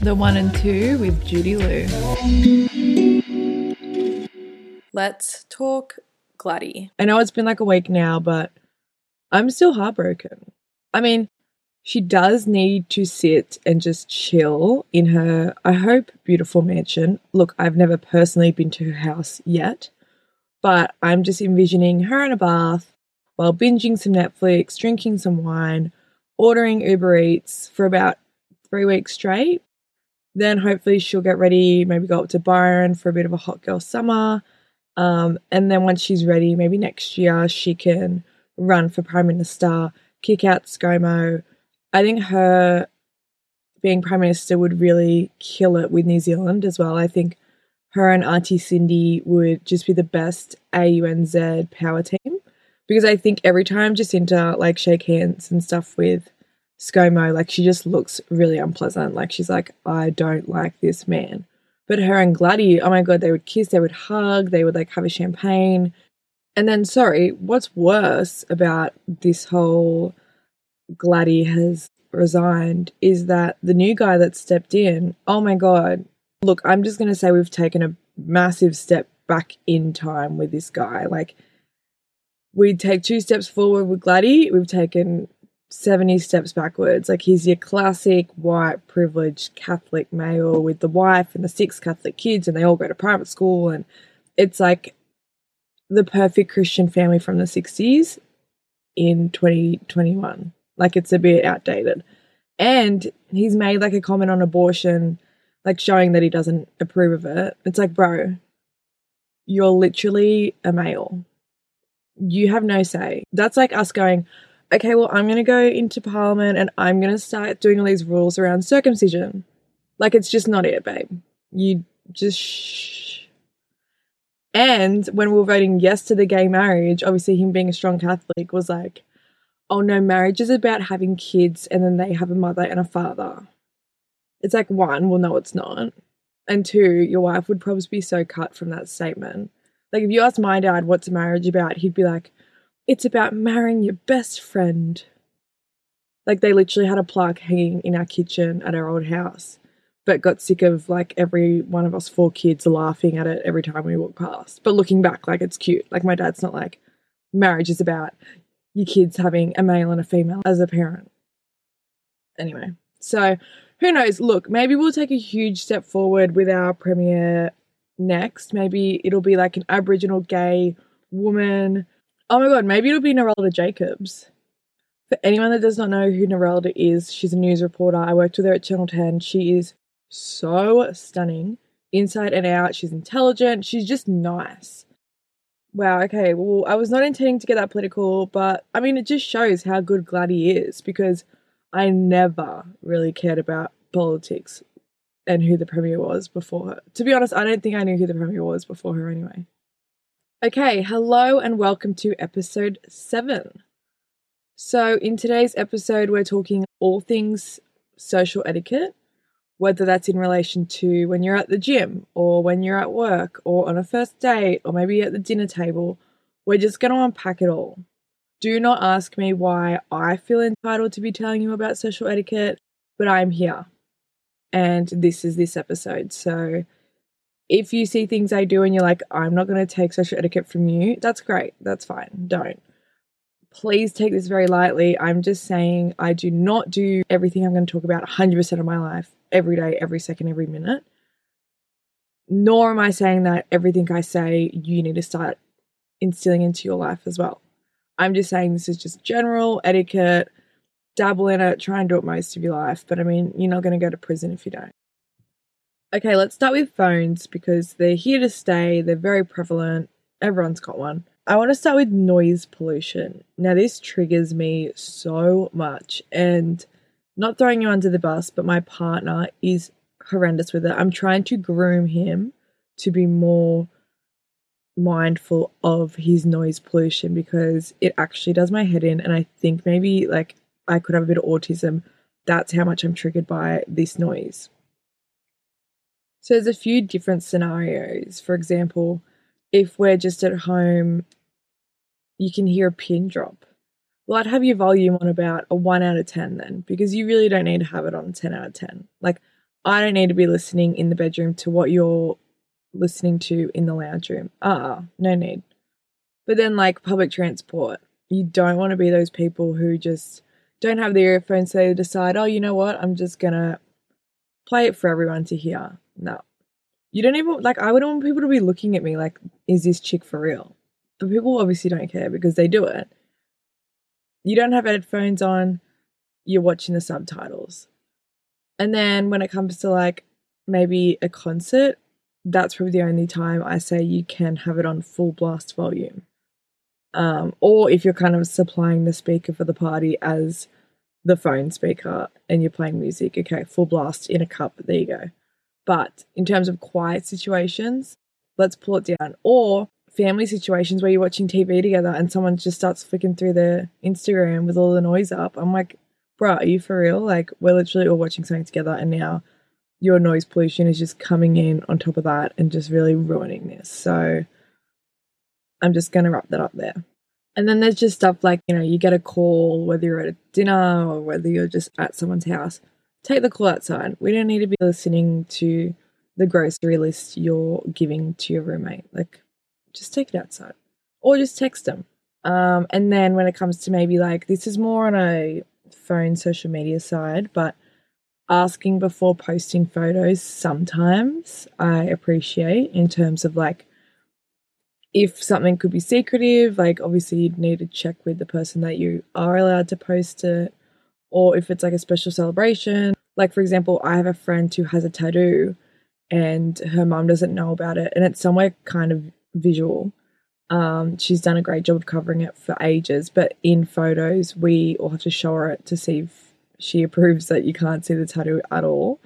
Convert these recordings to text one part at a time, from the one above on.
The One and Two with Judy Lou. Let's talk Glady. I know it's been like a week now, but I'm still heartbroken. I mean, she does need to sit and just chill in her, I hope, beautiful mansion. Look, I've never personally been to her house yet, but I'm just envisioning her in a bath while binging some Netflix, drinking some wine, ordering Uber Eats for about three weeks straight. Then hopefully she'll get ready, maybe go up to Byron for a bit of a hot girl summer. Um, and then once she's ready, maybe next year she can run for Prime Minister, kick out ScoMo. I think her being Prime Minister would really kill it with New Zealand as well. I think her and Auntie Cindy would just be the best AUNZ power team because I think every time Jacinda like shake hands and stuff with ScoMo, like she just looks really unpleasant. Like she's like, I don't like this man. But her and Glady, oh my god, they would kiss, they would hug, they would like have a champagne. And then, sorry, what's worse about this whole Glady has resigned is that the new guy that stepped in, oh my god, look, I'm just going to say we've taken a massive step back in time with this guy. Like, we take two steps forward with Glady, we've taken 70 steps backwards. Like he's your classic white privileged Catholic male with the wife and the six Catholic kids, and they all go to private school. And it's like the perfect Christian family from the 60s in 2021. Like it's a bit outdated. And he's made like a comment on abortion, like showing that he doesn't approve of it. It's like, bro, you're literally a male. You have no say. That's like us going, okay, well, I'm going to go into parliament and I'm going to start doing all these rules around circumcision. Like, it's just not it, babe. You just shh. And when we were voting yes to the gay marriage, obviously, him being a strong Catholic was like, oh no, marriage is about having kids and then they have a mother and a father. It's like, one, well, no, it's not. And two, your wife would probably be so cut from that statement. Like, if you ask my dad what's a marriage about, he'd be like, it's about marrying your best friend. Like they literally had a plaque hanging in our kitchen at our old house, but got sick of like every one of us four kids laughing at it every time we walk past. But looking back, like it's cute. Like my dad's not like marriage is about your kids having a male and a female as a parent. Anyway, so who knows? Look, maybe we'll take a huge step forward with our premier next. Maybe it'll be like an Aboriginal gay woman Oh my god, maybe it'll be Narelda Jacobs. For anyone that does not know who Narelda is, she's a news reporter. I worked with her at Channel 10. She is so stunning, inside and out. She's intelligent. She's just nice. Wow, okay, well, I was not intending to get that political, but I mean, it just shows how good Glady is because I never really cared about politics and who the Premier was before her. To be honest, I don't think I knew who the Premier was before her anyway. Okay, hello and welcome to episode 7. So, in today's episode, we're talking all things social etiquette, whether that's in relation to when you're at the gym, or when you're at work, or on a first date, or maybe at the dinner table. We're just going to unpack it all. Do not ask me why I feel entitled to be telling you about social etiquette, but I'm here. And this is this episode. So, if you see things I do and you're like, I'm not going to take social etiquette from you, that's great. That's fine. Don't. Please take this very lightly. I'm just saying I do not do everything I'm going to talk about 100% of my life every day, every second, every minute. Nor am I saying that everything I say you need to start instilling into your life as well. I'm just saying this is just general etiquette. Dabble in it, try and do it most of your life. But I mean, you're not going to go to prison if you don't. Okay, let's start with phones because they're here to stay. They're very prevalent. Everyone's got one. I want to start with noise pollution. Now, this triggers me so much, and not throwing you under the bus, but my partner is horrendous with it. I'm trying to groom him to be more mindful of his noise pollution because it actually does my head in, and I think maybe like I could have a bit of autism. That's how much I'm triggered by this noise. So there's a few different scenarios. For example, if we're just at home, you can hear a pin drop. Well, I'd have your volume on about a 1 out of 10 then, because you really don't need to have it on 10 out of 10. Like, I don't need to be listening in the bedroom to what you're listening to in the lounge room. Ah, no need. But then, like public transport, you don't want to be those people who just don't have the earphones, so they decide, oh, you know what, I'm just gonna play it for everyone to hear. No. You don't even like I wouldn't want people to be looking at me like, is this chick for real? But people obviously don't care because they do it. You don't have headphones on, you're watching the subtitles. And then when it comes to like maybe a concert, that's probably the only time I say you can have it on full blast volume. Um, or if you're kind of supplying the speaker for the party as the phone speaker and you're playing music, okay, full blast in a cup, there you go. But in terms of quiet situations, let's pull it down. Or family situations where you're watching TV together and someone just starts flicking through their Instagram with all the noise up. I'm like, bro, are you for real? Like, we're literally all watching something together and now your noise pollution is just coming in on top of that and just really ruining this. So I'm just going to wrap that up there. And then there's just stuff like, you know, you get a call, whether you're at a dinner or whether you're just at someone's house, take the call outside. We don't need to be listening to the grocery list you're giving to your roommate. Like, just take it outside or just text them. Um, and then when it comes to maybe like, this is more on a phone social media side, but asking before posting photos sometimes I appreciate in terms of like if something could be secretive, like obviously you'd need to check with the person that you are allowed to post it, or if it's like a special celebration. Like, for example, I have a friend who has a tattoo and her mom doesn't know about it, and it's somewhere kind of visual. Um, she's done a great job of covering it for ages, but in photos, we all have to show her it to see if she approves that you can't see the tattoo at all.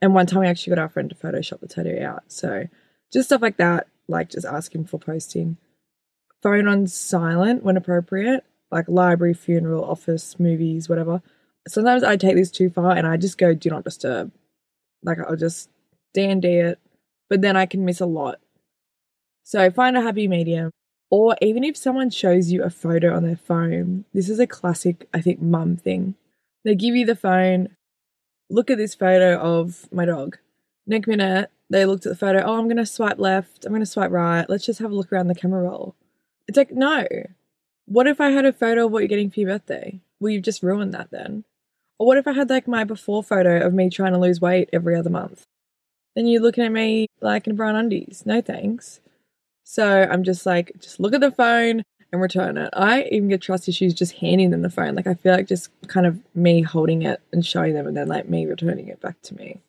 And one time we actually got our friend to Photoshop the tattoo out. So just stuff like that, like just asking for posting. Phone on silent when appropriate, like library, funeral, office, movies, whatever. Sometimes I take this too far and I just go do not disturb. Like I'll just D&D it, but then I can miss a lot. So find a happy medium. Or even if someone shows you a photo on their phone, this is a classic, I think, mum thing they give you the phone. Look at this photo of my dog. Next minute, they looked at the photo. Oh, I'm going to swipe left. I'm going to swipe right. Let's just have a look around the camera roll. It's like, no. What if I had a photo of what you're getting for your birthday? Well, you've just ruined that then. Or what if I had like my before photo of me trying to lose weight every other month? Then you're looking at me like in brown undies. No thanks. So I'm just like, just look at the phone, and return it. I even get trust issues just handing them the phone. Like I feel like just kind of me holding it and showing them and then like me returning it back to me.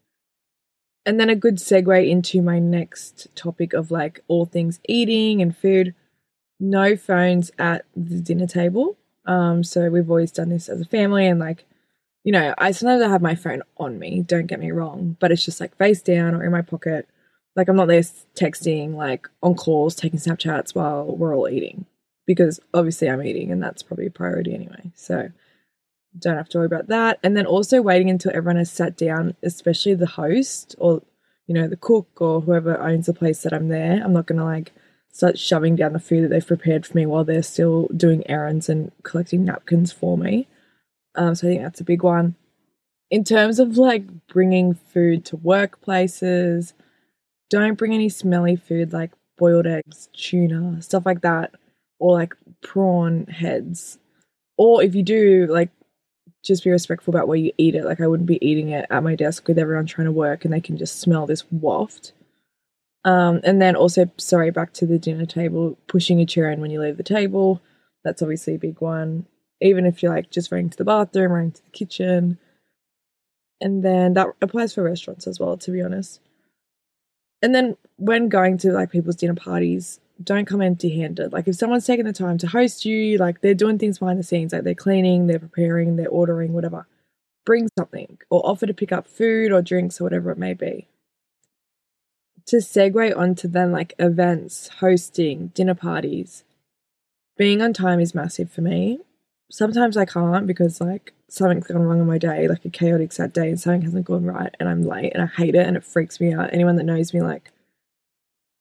And then a good segue into my next topic of like all things eating and food. No phones at the dinner table. Um, so we've always done this as a family and like, you know, I sometimes I have my phone on me, don't get me wrong, but it's just like face down or in my pocket. Like I'm not there texting, like on calls, taking Snapchats while we're all eating because obviously I'm eating and that's probably a priority anyway. So don't have to worry about that. And then also waiting until everyone has sat down, especially the host or, you know, the cook or whoever owns the place that I'm there. I'm not to like start shoving down the food that they've prepared for me while they're still doing errands and collecting napkins for me. Um, so I think that's a big one. In terms of like bringing food to workplaces, don't bring any smelly food like boiled eggs, tuna, stuff like that or like prawn heads. Or if you do, like, just be respectful about where you eat it. Like, I wouldn't be eating it at my desk with everyone trying to work and they can just smell this waft. Um, and then also, sorry, back to the dinner table, pushing a chair in when you leave the table. That's obviously a big one. Even if you're like just running to the bathroom, running to the kitchen. And then that applies for restaurants as well, to be honest. And then when going to like people's dinner parties, don't come empty handed. Like if someone's taking the time to host you, like they're doing things behind the scenes, like they're cleaning, they're preparing, they're ordering, whatever, bring something or offer to pick up food or drinks or whatever it may be. To segue onto then like events, hosting, dinner parties, being on time is massive for me. Sometimes I can't because like something's gone wrong in my day, like a chaotic sad day, and something hasn't gone right, and I'm late, and I hate it, and it freaks me out. Anyone that knows me, like,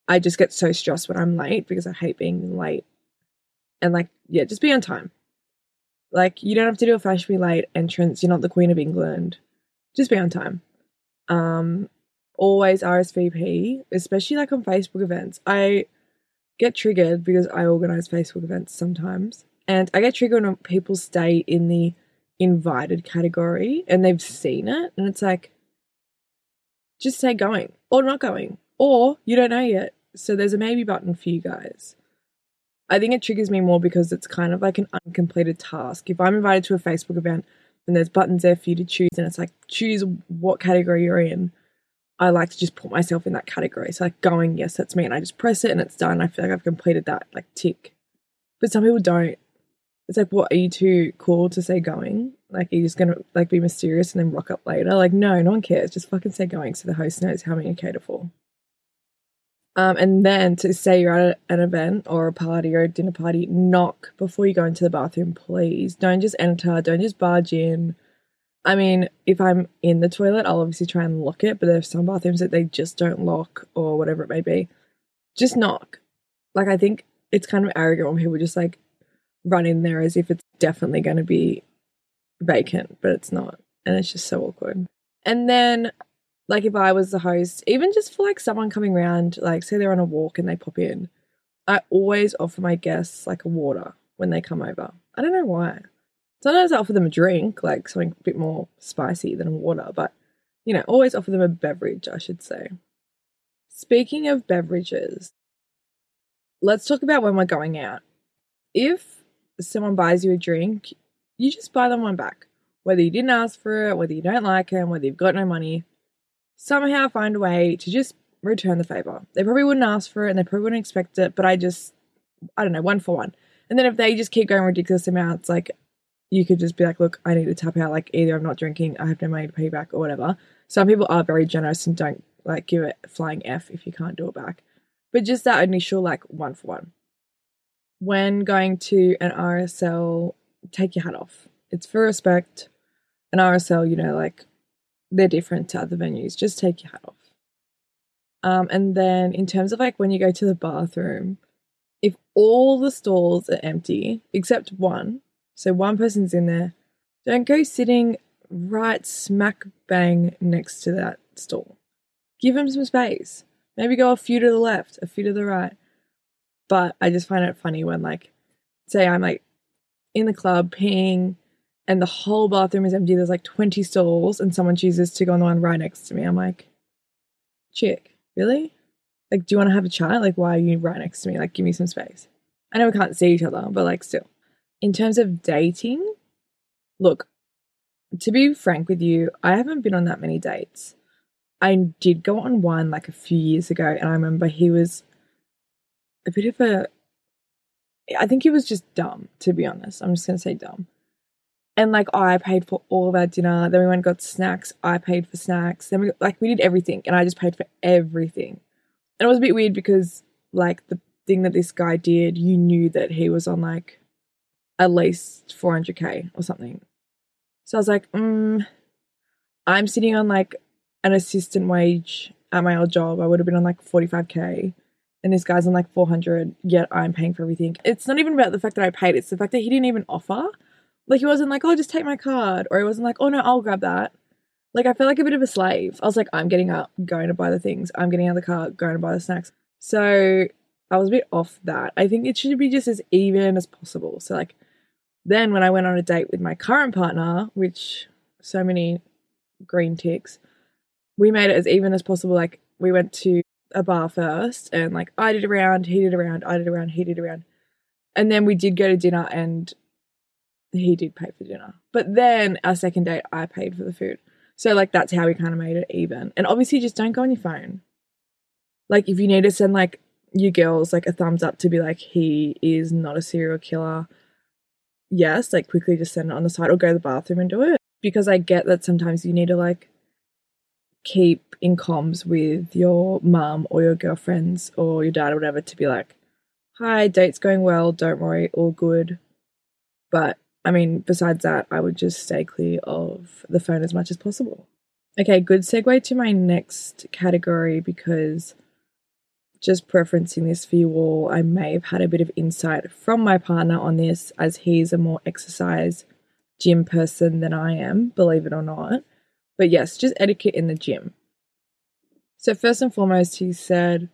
I just get so stressed when I'm late because I hate being late. And like, yeah, just be on time. Like, you don't have to do a fashion late entrance. You're not the Queen of England. Just be on time. Um, always RSVP, especially like on Facebook events. I get triggered because I organize Facebook events sometimes. And I get triggered when people stay in the invited category and they've seen it. And it's like, just say going or not going, or you don't know yet. So there's a maybe button for you guys. I think it triggers me more because it's kind of like an uncompleted task. If I'm invited to a Facebook event and there's buttons there for you to choose, and it's like, choose what category you're in I like to just put myself in that category. So like going, yes, that's me, and I just press it and it's done. I feel like I've completed that like tick. But some people don't. It's like, what are you too cool to say going? Like, are you just gonna like be mysterious and then rock up later? Like, no, no one cares. Just fucking say going, so the host knows how many you cater for. Um, and then to say you're at an event or a party or a dinner party, knock before you go into the bathroom, please. Don't just enter. Don't just barge in. I mean, if I'm in the toilet, I'll obviously try and lock it, but there's some bathrooms that they just don't lock or whatever it may be. Just knock. Like, I think it's kind of arrogant when people just like run in there as if it's definitely going to be vacant, but it's not. And it's just so awkward. And then, like, if I was the host, even just for like someone coming around, like, say they're on a walk and they pop in, I always offer my guests like a water when they come over. I don't know why. Sometimes I offer them a drink, like something a bit more spicy than water, but you know, always offer them a beverage, I should say. Speaking of beverages, let's talk about when we're going out. If someone buys you a drink, you just buy them one back. Whether you didn't ask for it, whether you don't like them, whether you've got no money, somehow find a way to just return the favor. They probably wouldn't ask for it and they probably wouldn't expect it, but I just, I don't know, one for one. And then if they just keep going ridiculous amounts, like you could just be like, look, I need to tap out. Like either I'm not drinking, I have no money to pay back, or whatever. Some people are very generous and don't like give it flying F if you can't do it back. But just that initial like one for one. When going to an RSL, take your hat off. It's for respect. An RSL, you know, like they're different to other venues. Just take your hat off. Um, and then in terms of like when you go to the bathroom, if all the stalls are empty except one, so one person's in there. Don't go sitting right smack bang next to that stall. Give them some space. Maybe go a few to the left, a few to the right. But I just find it funny when, like, say I'm like in the club peeing and the whole bathroom is empty. There's like 20 stalls and someone chooses to go on the one right next to me. I'm like, chick, really? Like, do you want to have a chat? Like, why are you right next to me? Like, give me some space. I know we can't see each other, but like, still in terms of dating, look, to be frank with you, I haven't been on that many dates. I did go on one like a few years ago, and I remember he was a bit of a. I think he was just dumb, to be honest. I'm just to say dumb. And like, I paid for all of our dinner. Then we went got snacks. I paid for snacks. Then we like we did everything, and I just paid for everything. And it was a bit weird because like the thing that this guy did, you knew that he was on like at least 400k or something. So I was like, mm, I'm sitting on like an assistant wage at my old job. I would have been on like 45k. And this guy's on like 400, yet I'm paying for everything. It's not even about the fact that I paid, it's the fact that he didn't even offer. Like, he wasn't like, oh, just take my card. Or he wasn't like, oh, no, I'll grab that. Like, I felt like a bit of a slave. I was like, I'm getting up, going to buy the things. I'm getting out of the car, going to buy the snacks. So I was a bit off that. I think it should be just as even as possible. So, like, then when I went on a date with my current partner, which so many green ticks, we made it as even as possible. Like we went to a bar first and like I did around, he did around, I did around, he did around. And then we did go to dinner and he did pay for dinner. But then our second date, I paid for the food. So like that's how we kind of made it even. And obviously just don't go on your phone. Like if you need to send like you girls like a thumbs up to be like he is not a serial killer yes, like quickly just send it on the side or go to the bathroom and do it. Because I get that sometimes you need to like keep in comms with your mum or your girlfriends or your dad or whatever to be like, hi, date's going well, don't worry, all good. But I mean, besides that, I would just stay clear of the phone as much as possible. Okay, good segue to my next category because just preferencing this for you all, I may have had a bit of insight from my partner on this as he's a more exercise gym person than I am, believe it or not. But yes, just etiquette in the gym. So, first and foremost, he said,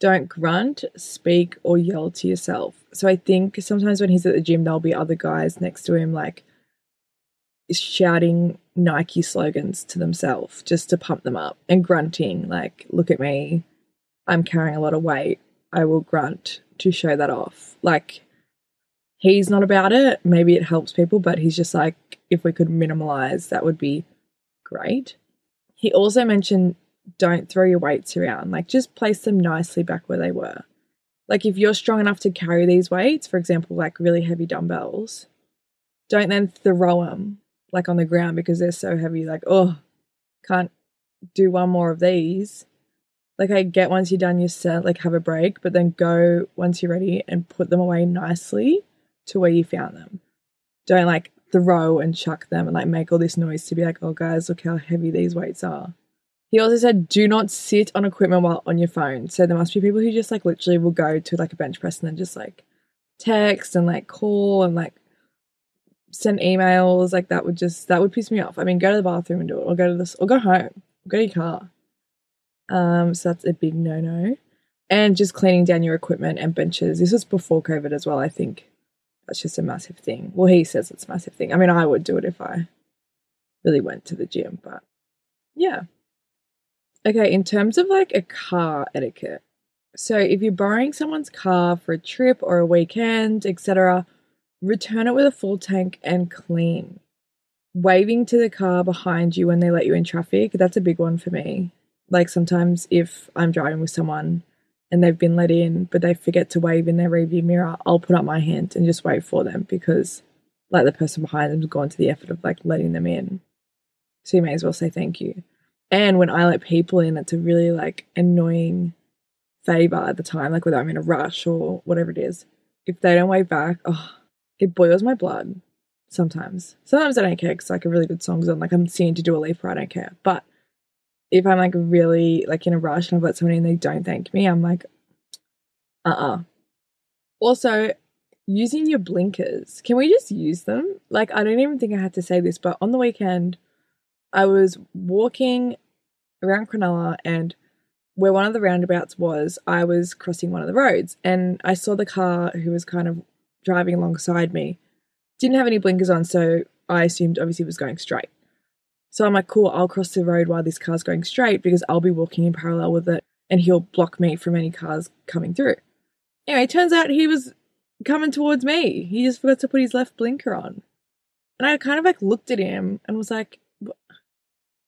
don't grunt, speak, or yell to yourself. So, I think sometimes when he's at the gym, there'll be other guys next to him, like shouting Nike slogans to themselves just to pump them up and grunting, like, look at me, I'm carrying a lot of weight. I will grunt to show that off. Like, he's not about it. Maybe it helps people, but he's just like, if we could minimalize, that would be great. He also mentioned don't throw your weights around, like, just place them nicely back where they were. Like, if you're strong enough to carry these weights, for example, like really heavy dumbbells, don't then throw them like on the ground because they're so heavy. Like, oh, can't do one more of these. Like, I get once you're done your set, like have a break, but then go once you're ready and put them away nicely to where you found them. Don't like throw and chuck them and like make all this noise to be like, oh guys, look how heavy these weights are. He also said, do not sit on equipment while on your phone. So there must be people who just like literally will go to like a bench press and then just like text and like call and like send emails. Like that would just that would piss me off. I mean, go to the bathroom and do it, or go to this, or go home, go to your car. Um, so that's a big no no. And just cleaning down your equipment and benches. This was before COVID as well. I think that's just a massive thing. Well, he says it's a massive thing. I mean, I would do it if I really went to the gym, but yeah. Okay, in terms of like a car etiquette. So if you're borrowing someone's car for a trip or a weekend, etc., return it with a full tank and clean. Waving to the car behind you when they let you in traffic, that's a big one for me. Like sometimes if I'm driving with someone and they've been let in, but they forget to wave in their rearview mirror, I'll put up my hand and just wave for them because like the person behind them's gone to the effort of like letting them in. So you may as well say thank you. And when I let people in, it's a really like annoying favor at the time, like whether I'm in a rush or whatever it is. If they don't wave back, oh, it boils my blood sometimes. Sometimes I don't care because like a really good song's on, like I'm singing to Dua Lipa, I don't care. But if I'm like really like in a rush and I've let somebody and they don't thank me, I'm like, uh uh Also, using your blinkers, can we just use them? Like, I don't even think I had to say this, but on the weekend, I was walking around Cronulla and where one of the roundabouts was, I was crossing one of the roads and I saw the car who was kind of driving alongside me didn't have any blinkers on, so I assumed obviously it was going straight. So I'm like, cool, I'll cross the road while this car's going straight because I'll be walking in parallel with it and he'll block me from any cars coming through. Anyway, turns out he was coming towards me. He just forgot to put his left blinker on. And I kind of like looked at him and was like,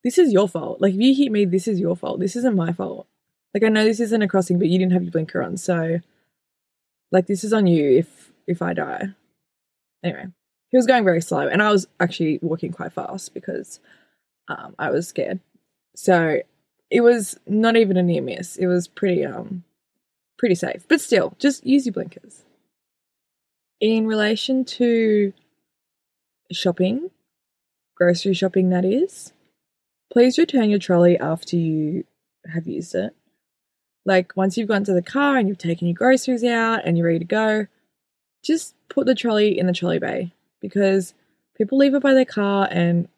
this is your fault. Like, if you hit me, this is your fault. This isn't my fault. Like, I know this isn't a crossing, but you didn't have your blinker on. So, like, this is on you if if I die. Anyway, he was going very slow, and I was actually walking quite fast because um, I was scared. So it was not even a near miss. It was pretty um pretty safe, but still, just use your blinkers. In relation to shopping, grocery shopping, that is, please return your trolley after you have used it. Like once you've gone to the car and you've taken your groceries out and you're ready to go, just put the trolley in the trolley bay because people leave it by their car and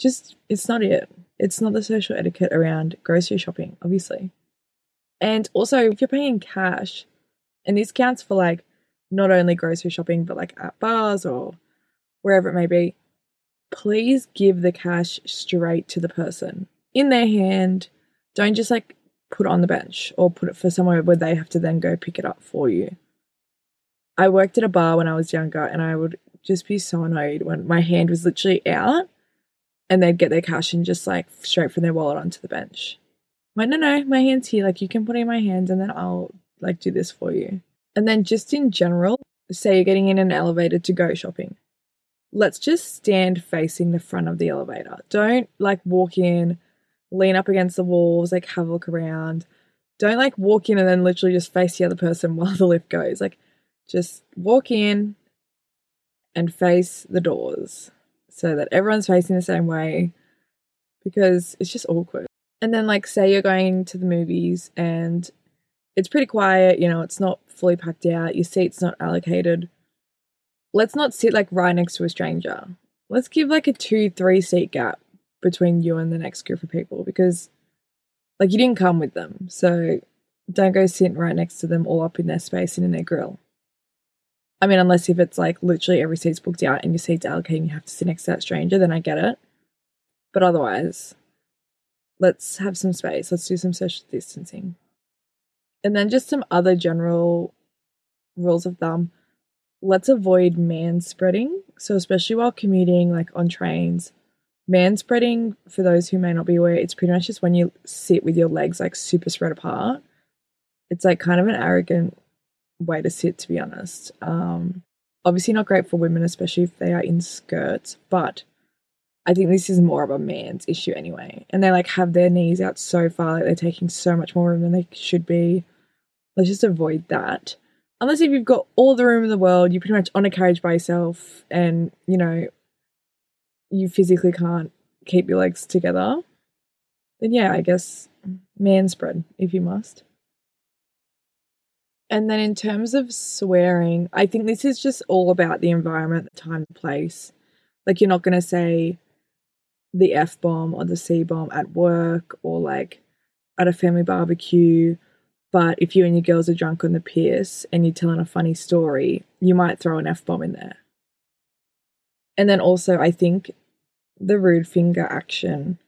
just it's not it. It's not the social etiquette around grocery shopping, obviously. And also, if you're paying in cash, and this counts for like not only grocery shopping, but like at bars or wherever it may be, please give the cash straight to the person in their hand. Don't just like put it on the bench or put it for somewhere where they have to then go pick it up for you. I worked at a bar when I was younger and I would just be so annoyed when my hand was literally out and they'd get their cash and just like straight from their wallet onto the bench. I'm like, no, no, my hand's here. Like, you can put in my hands and then I'll like do this for you. And then just in general, say you're getting in an elevator to go shopping. Let's just stand facing the front of the elevator. Don't like walk in, lean up against the walls, like have a look around. Don't like walk in and then literally just face the other person while the lift goes. Like, just walk in and face the doors so that everyone's facing the same way because it's just awkward. And then, like, say you're going to the movies and it's pretty quiet, you know, it's not fully packed out, your seat's not allocated. Let's not sit like right next to a stranger. Let's give like a two, three seat gap between you and the next group of people because, like, you didn't come with them. So don't go sit right next to them all up in their space and in their grill. I mean, unless if it's like literally every seat's booked out and your seat's allocated and you have to sit next to that stranger, then I get it. But otherwise, let's have some space. Let's do some social distancing. And then just some other general rules of thumb. Let's avoid man spreading. So, especially while commuting, like on trains, man spreading, for those who may not be aware, it's pretty much just when you sit with your legs like super spread apart. It's like kind of an arrogant way to sit, to be honest. Um, obviously, not great for women, especially if they are in skirts, but I think this is more of a man's issue anyway. And they like have their knees out so far, like they're taking so much more room than they should be. Let's just avoid that. Unless if you've got all the room in the world, you're pretty much on a carriage by yourself, and you know, you physically can't keep your legs together, then yeah, I guess man spread if you must. And then in terms of swearing, I think this is just all about the environment, the time, the place. Like you're not going to say the F bomb or the C bomb at work or like at a family barbecue. But if you and your girls are drunk on the piss and you're telling a funny story, you might throw an F bomb in there. And then also, I think the rude finger action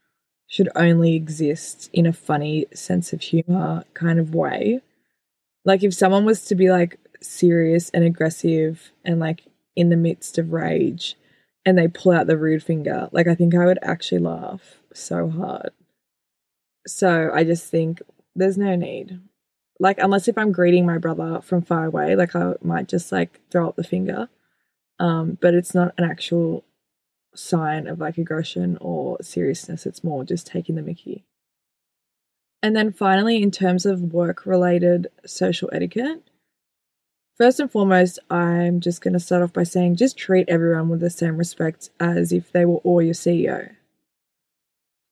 should only exist in a funny sense of humor kind of way like if someone was to be like serious and aggressive and like in the midst of rage and they pull out the rude finger, like I think I would actually laugh so hard. So I just think there's no need. Like unless if I'm greeting my brother from far away, like I might just like throw up the finger. Um, but it's not an actual sign of like aggression or seriousness. It's more just taking the mickey. And then finally, in terms of work related social etiquette, first and foremost, I'm just going to start off by saying just treat everyone with the same respect as if they were all your CEO.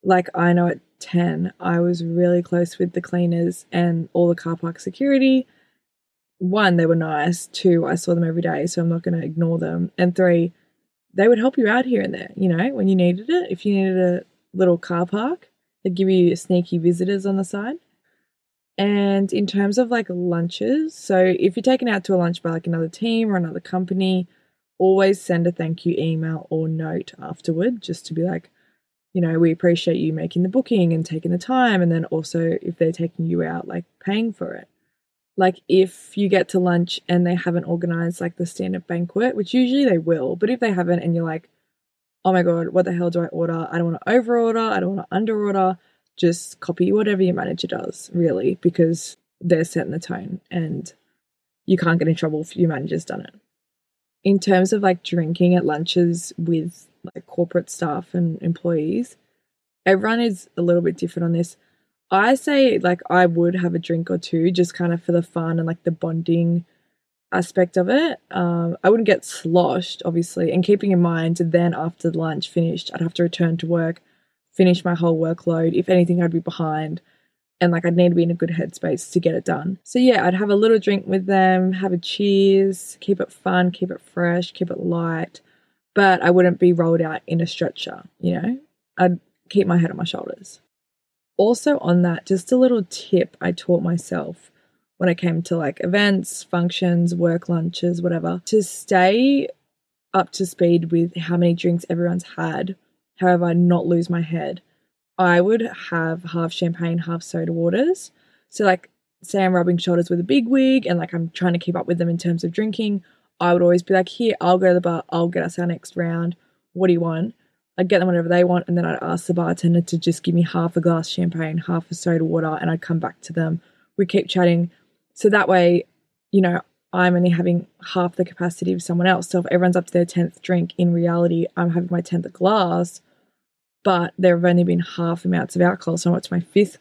Like I know at 10, I was really close with the cleaners and all the car park security. One, they were nice. Two, I saw them every day, so I'm not going to ignore them. And three, they would help you out here and there, you know, when you needed it. If you needed a little car park, they give you sneaky visitors on the side. And in terms of like lunches, so if you're taken out to a lunch by like another team or another company, always send a thank you email or note afterward just to be like, you know, we appreciate you making the booking and taking the time. And then also, if they're taking you out, like paying for it. Like, if you get to lunch and they haven't organized like the stand up banquet, which usually they will, but if they haven't and you're like, oh my god, what the hell do I order? I don't want to overorder. I don't want to underorder. Just copy whatever your manager does, really, because they're setting the tone and you can't get in trouble if your manager's done it. In terms of like drinking at lunches with like corporate staff and employees, everyone is a little bit different on this. I say like I would have a drink or two just kind of for the fun and like the bonding aspect of it. Um, I wouldn't get sloshed, obviously, and keeping in mind then after lunch finished, I'd have to return to work, finish my whole workload. If anything, I'd be behind, and like I'd need to be in a good headspace to get it done. So yeah, I'd have a little drink with them, have a cheers, keep it fun, keep it fresh, keep it light, but I wouldn't be rolled out in a stretcher. You know, I'd keep my head on my shoulders. Also, on that, just a little tip I taught myself when it came to like events, functions, work lunches, whatever, to stay up to speed with how many drinks everyone's had, however, not lose my head. I would have half champagne, half soda waters. So, like, say I'm rubbing shoulders with a big wig and like I'm trying to keep up with them in terms of drinking, I would always be like, Here, I'll go to the bar, I'll get us our next round. What do you want? I'd get them whatever they want, and then I'd ask the bartender to just give me half a glass champagne, half a soda water, and I'd come back to them. We keep chatting, so that way, you know, I'm only having half the capacity of someone else. So if everyone's up to their 10th drink, in reality, I'm having my 10th glass, but there have only been half amounts of alcohol. So I'm up to my fifth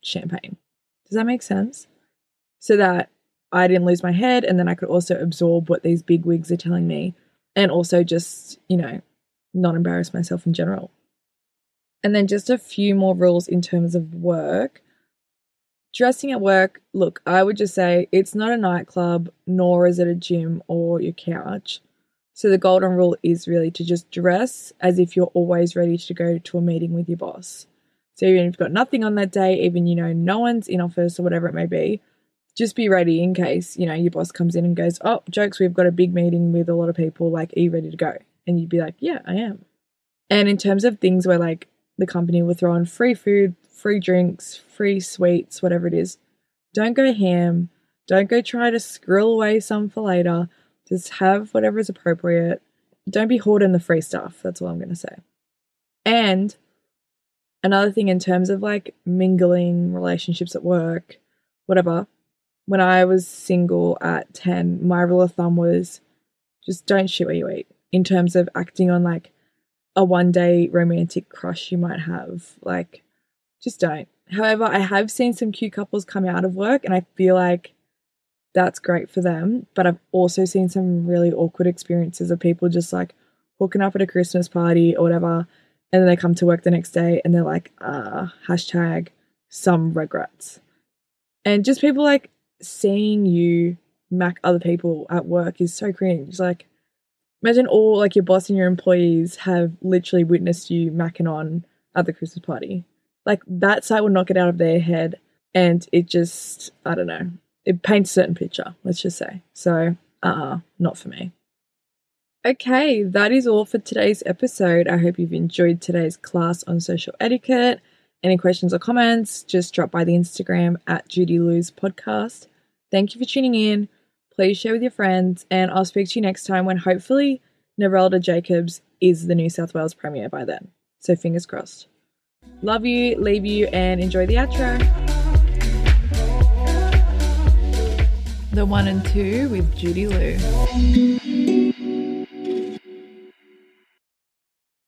champagne. Does that make sense? So that I didn't lose my head and then I could also absorb what these big wigs are telling me and also just, you know, not embarrass myself in general. And then just a few more rules in terms of work dressing at work, look, I would just say it's not a nightclub, nor is it a gym or your couch. So the golden rule is really to just dress as if you're always ready to go to a meeting with your boss. So even if you've got nothing on that day, even you know no one's in office or whatever it may be, just be ready in case, you know, your boss comes in and goes, Oh, jokes, we've got a big meeting with a lot of people, like, are you ready to go? And you'd be like, Yeah, I am. And in terms of things where like the company will throw on free food, free drinks, free sweets, whatever it is, don't go ham. Don't go try to scrill away some for later. Just have whatever is appropriate. Don't be hoarding the free stuff. That's all I'm going to say. And another thing in terms of like mingling relationships at work, whatever, when I was single at 10, my rule of thumb was just don't shit where you eat in terms of acting on like a one day romantic crush you might have. Like, just don't. However, I have seen some cute couples come out of work and I feel like that's great for them. But I've also seen some really awkward experiences of people just like hooking up at a Christmas party or whatever. And then they come to work the next day and they're like, ah, hashtag some regrets. And just people like seeing you mac other people at work is so cringe. Like, imagine all like your boss and your employees have literally witnessed you macking on at the Christmas party. Like that sight will not get out of their head, and it just I don't know. It paints a certain picture. Let's just say so. Uh, uh not for me. Okay, that is all for today's episode. I hope you've enjoyed today's class on social etiquette. Any questions or comments, just drop by the Instagram at Judy Lou's podcast. Thank you for tuning in. Please share with your friends, and I'll speak to you next time when hopefully Narelda Jacobs is the New South Wales Premier by then. So fingers crossed. Love you, leave you, and enjoy the outro. The one and two with Judy Lou.